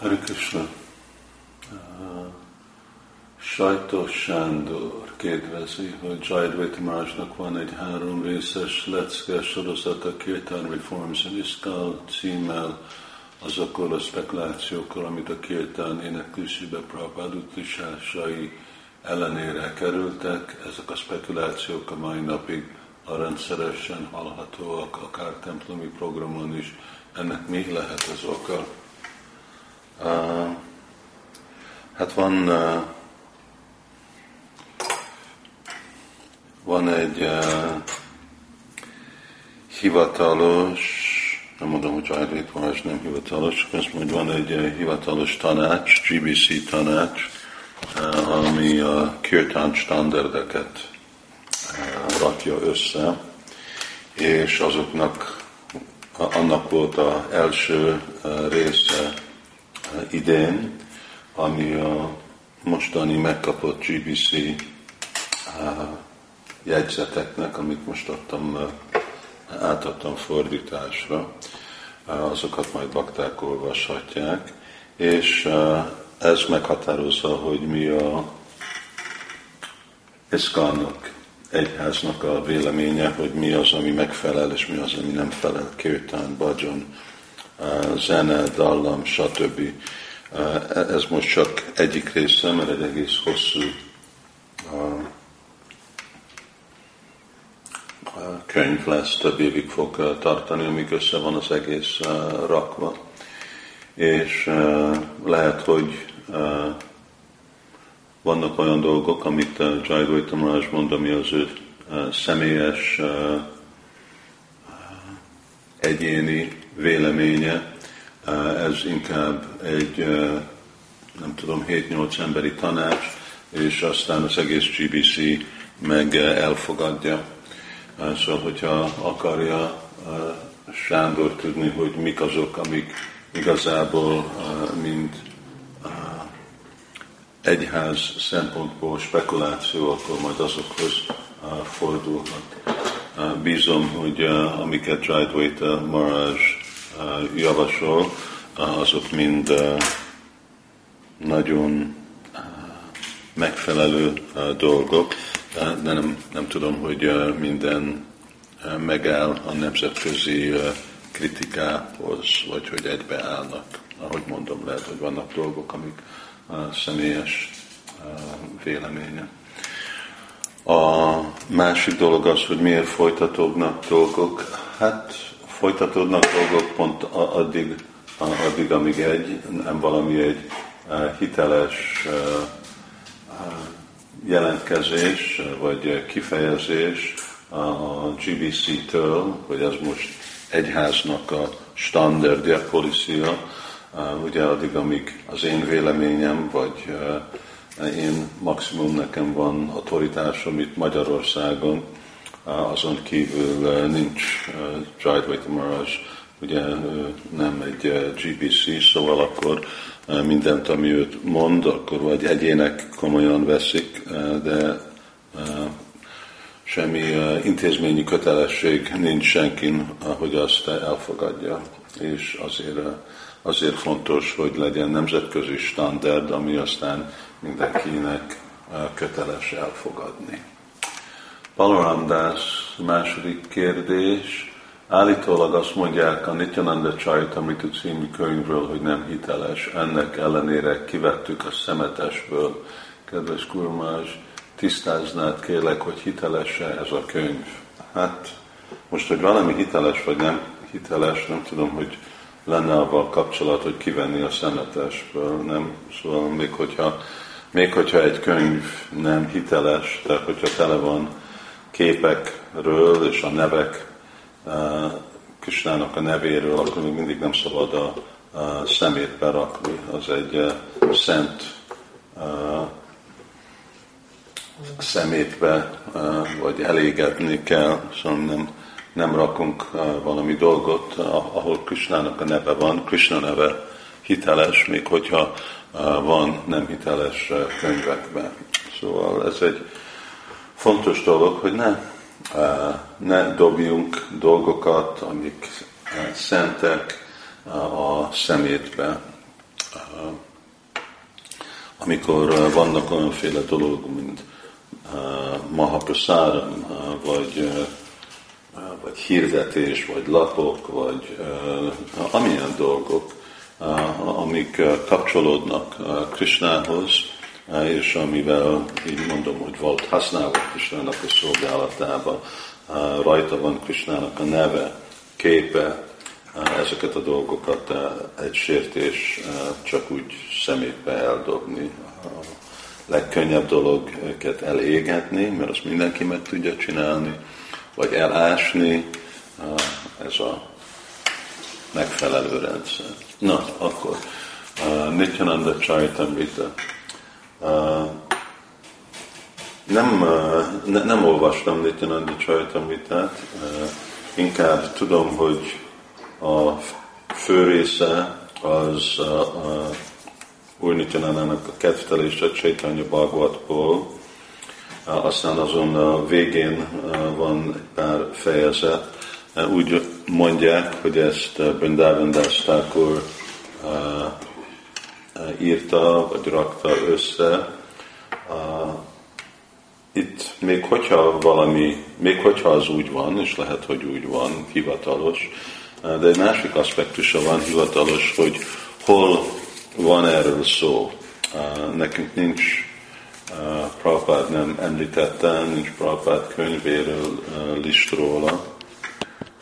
Hare Krishna. Uh, Sajtos Sándor kérdezi, hogy Jaidvaita Másnak van egy három részes lecke sorozata Kirtan Reforms in Iskal címmel, azokkal a spekulációkkal, amit a Kirtan éneklősébe Prabhupád utvisásai ellenére kerültek. Ezek a spekulációk a mai napig a rendszeresen hallhatóak, akár templomi programon is. Ennek mi lehet az oka? Uh, hát van uh, van egy uh, hivatalos, nem mondom, hogy Ajvét Varázs nem hivatalos, azt mondja, van egy hivatalos tanács, GBC tanács, ami a kirtán standardeket rakja össze, és azoknak annak volt az első része idén, ami a mostani megkapott GBC jegyzeteknek, amit most adtam, átadtam fordításra, azokat majd bakták olvashatják, és ez meghatározza, hogy mi a iszkának, egyháznak a véleménye, hogy mi az, ami megfelel, és mi az, ami nem felel, kirtán, bajon, zene, dallam, stb. Ez most csak egyik része, mert egy egész hosszú könyv lesz, több évig fog tartani, amíg össze van az egész rakva. És lehet, hogy vannak olyan dolgok, amit Jai Tamrás mond, ami az ő személyes, egyéni véleménye, ez inkább egy, nem tudom, 7-8 emberi tanács, és aztán az egész GBC meg elfogadja. Szóval, hogyha akarja Sándor tudni, hogy mik azok, amik igazából mind egyház szempontból spekuláció, akkor majd azokhoz fordulhat. Bízom, hogy amiket Jaidvaita Maraj javasol, azok mind nagyon megfelelő dolgok, de nem, nem tudom, hogy minden megáll a nemzetközi kritikához, vagy hogy egybeállnak. Ahogy mondom, lehet, hogy vannak dolgok, amik személyes véleménye. A másik dolog az, hogy miért folytatódnak dolgok. Hát folytatódnak dolgok pont addig, addig amíg egy, nem valami egy hiteles jelentkezés, vagy kifejezés a GBC-től, hogy ez most egyháznak a standardja, policia, ugye addig, amíg az én véleményem, vagy én maximum nekem van autoritásom itt Magyarországon, azon kívül nincs Jaidvaita Maharaj, ugye nem egy GBC, szóval akkor mindent, ami őt mond, akkor vagy egyének komolyan veszik, de semmi intézményi kötelesség nincs senkin, hogy azt elfogadja. És azért, azért fontos, hogy legyen nemzetközi standard, ami aztán mindenkinek köteles elfogadni. Balaramdász második kérdés. Állítólag azt mondják a Nityananda Charitamrita című könyvről, hogy nem hiteles. Ennek ellenére kivettük a szemetesből. Kedves Kurmás, tisztáznád kérlek, hogy hiteles-e ez a könyv? Hát most, hogy valami hiteles vagy nem hiteles, nem tudom, hogy lenne avval kapcsolat, hogy kivenni a szemetesből, nem? Szóval még hogyha, még hogyha egy könyv nem hiteles, tehát hogyha tele van képekről és a nevek Kisnának a nevéről, akkor még mindig nem szabad a, szemét berakni. Az egy szent szemétbe, vagy elégedni kell, szóval nem, nem rakunk valami dolgot, ahol Krisnának a neve van, Krishna neve hiteles, még hogyha van nem hiteles könyvekben. Szóval ez egy fontos dolog, hogy ne ne dobjunk dolgokat, amik szentek a szemétbe. amikor vannak olyanféle dolog, mint Mahaprasadam, vagy, vagy hirdetés, vagy lapok, vagy amilyen dolgok, amik kapcsolódnak Krishnához, és amivel így mondom, hogy volt használva Krishnának a szolgálatába, rajta van Krishnának a neve, képe, ezeket a dolgokat egy sértés csak úgy szemétbe eldobni. A legkönnyebb dolog őket elégetni, mert azt mindenki meg tudja csinálni, vagy elásni, ez a megfelelő rendszer. Na, akkor Nityananda Chaitamrita. Nem, ne, nem olvastam Nityananda Chaitamritát, inkább tudom, hogy a fő része az a, Úr Nityanandának a kedvtelése Csaitanya Bhagavatból, aztán azon a végén van egy pár fejezet. Úgy mondják, hogy ezt Brindavan Thakur írta, vagy rakta össze. Itt még hogyha valami, még hogyha az úgy van, és lehet, hogy úgy van, hivatalos, de egy másik aspektusa van hivatalos, hogy hol van erről szó. Nekünk nincs, Prabhupád nem említette, nincs Prabhupád könyvéről list róla.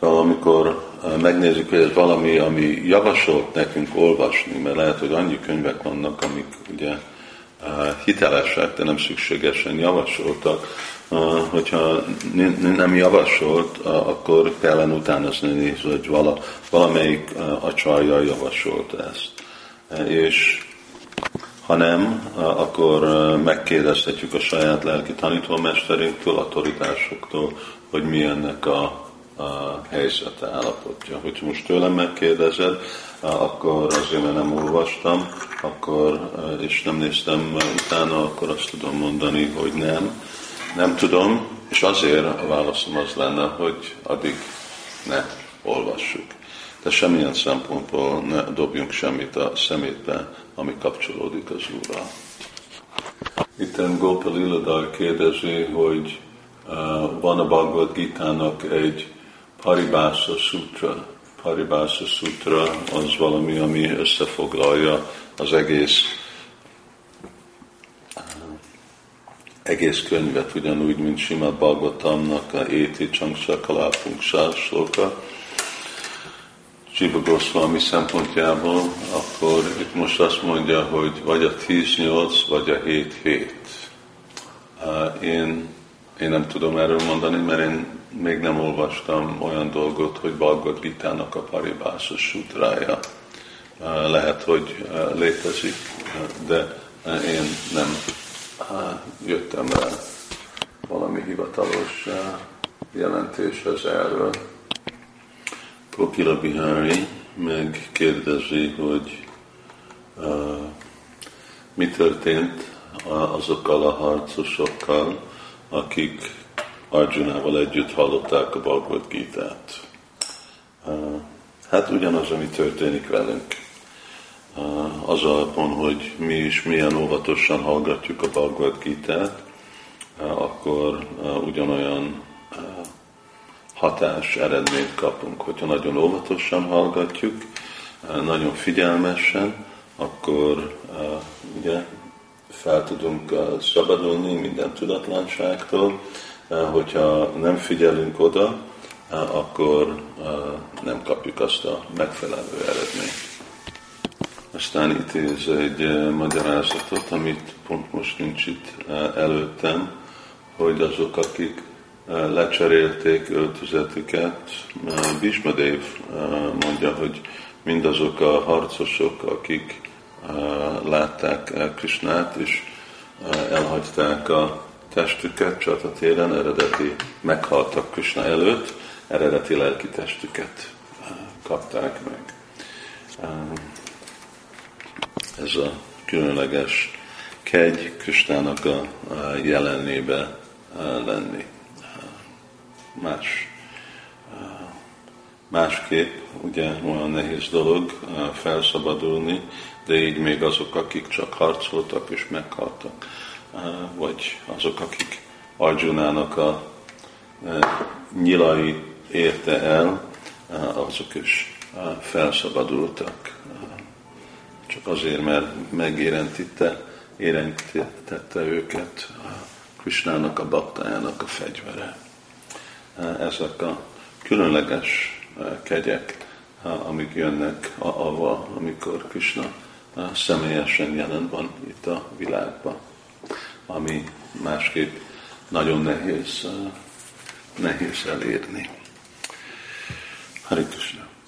Szóval amikor megnézzük, hogy ez valami, ami javasolt nekünk olvasni, mert lehet, hogy annyi könyvek vannak, amik ugye hitelesek, de nem szükségesen javasoltak, hogyha nem javasolt, akkor kellene utánozni hogy vala, valamelyik acsarja javasolt ezt. És ha nem, akkor megkérdezhetjük a saját lelki tanítómesterinktől, autoritásoktól, hogy mi ennek a, a helyzete, állapotja. Hogyha most tőlem megkérdezed, akkor azért, mert nem olvastam, akkor, és nem néztem utána, akkor azt tudom mondani, hogy nem nem tudom, és azért a válaszom az lenne, hogy addig ne olvassuk. De semmilyen szempontból ne dobjunk semmit a szemétbe, ami kapcsolódik az Úrral. Itt Gopal Illadar kérdezi, hogy uh, van a Bhagavad Gita-nak egy Paribása Sutra. Paribása Sutra az valami, ami összefoglalja az egész egész könyvet, ugyanúgy, mint Simad Bhagavatamnak a Éti Csangsa Kalápunksa sloka, Csiba Goswami szempontjából, akkor itt most azt mondja, hogy vagy a 10-8, vagy a 7-7. Én, én nem tudom erről mondani, mert én még nem olvastam olyan dolgot, hogy Bhagavad Gita-nak a paribásos sutrája. Lehet, hogy létezik, de én nem jöttem rá valami hivatalos jelentéshez erről. Kokila Bihari megkérdezi, hogy mi történt azokkal a harcosokkal, akik Arjunával együtt hallották a Bhagavad Gita-t. Hát ugyanaz, ami történik velünk az alapon, hogy mi is milyen óvatosan hallgatjuk a Bhagavad Gita-t, akkor ugyanolyan hatás eredményt kapunk. Hogyha nagyon óvatosan hallgatjuk, nagyon figyelmesen, akkor ugye fel tudunk szabadulni minden tudatlanságtól, hogyha nem figyelünk oda, akkor nem kapjuk azt a megfelelő eredményt. Aztán intéz egy eh, magyarázatot, amit pont most nincs itt eh, előttem, hogy azok, akik eh, lecserélték öltözetüket, Bismadev mondja, hogy mindazok a harcosok, akik látták Krisnát, és elhagyták a testüket csatatéren, eredeti meghaltak Krishna előtt, eredeti lelki testüket kapták meg ez a különleges kegy Kristának a jelenlébe lenni. Más Másképp ugye olyan nehéz dolog felszabadulni, de így még azok, akik csak harcoltak és meghaltak, vagy azok, akik Arjunának a nyilai érte el, azok is felszabadultak. Csak azért, mert megérentette érintette őket Krisnának a baktájának a fegyvere. Ezek a különleges kegyek, amik jönnek avval, amikor Krishna személyesen jelen van itt a világban, ami másképp nagyon nehéz, nehéz elérni. Hari Krishna.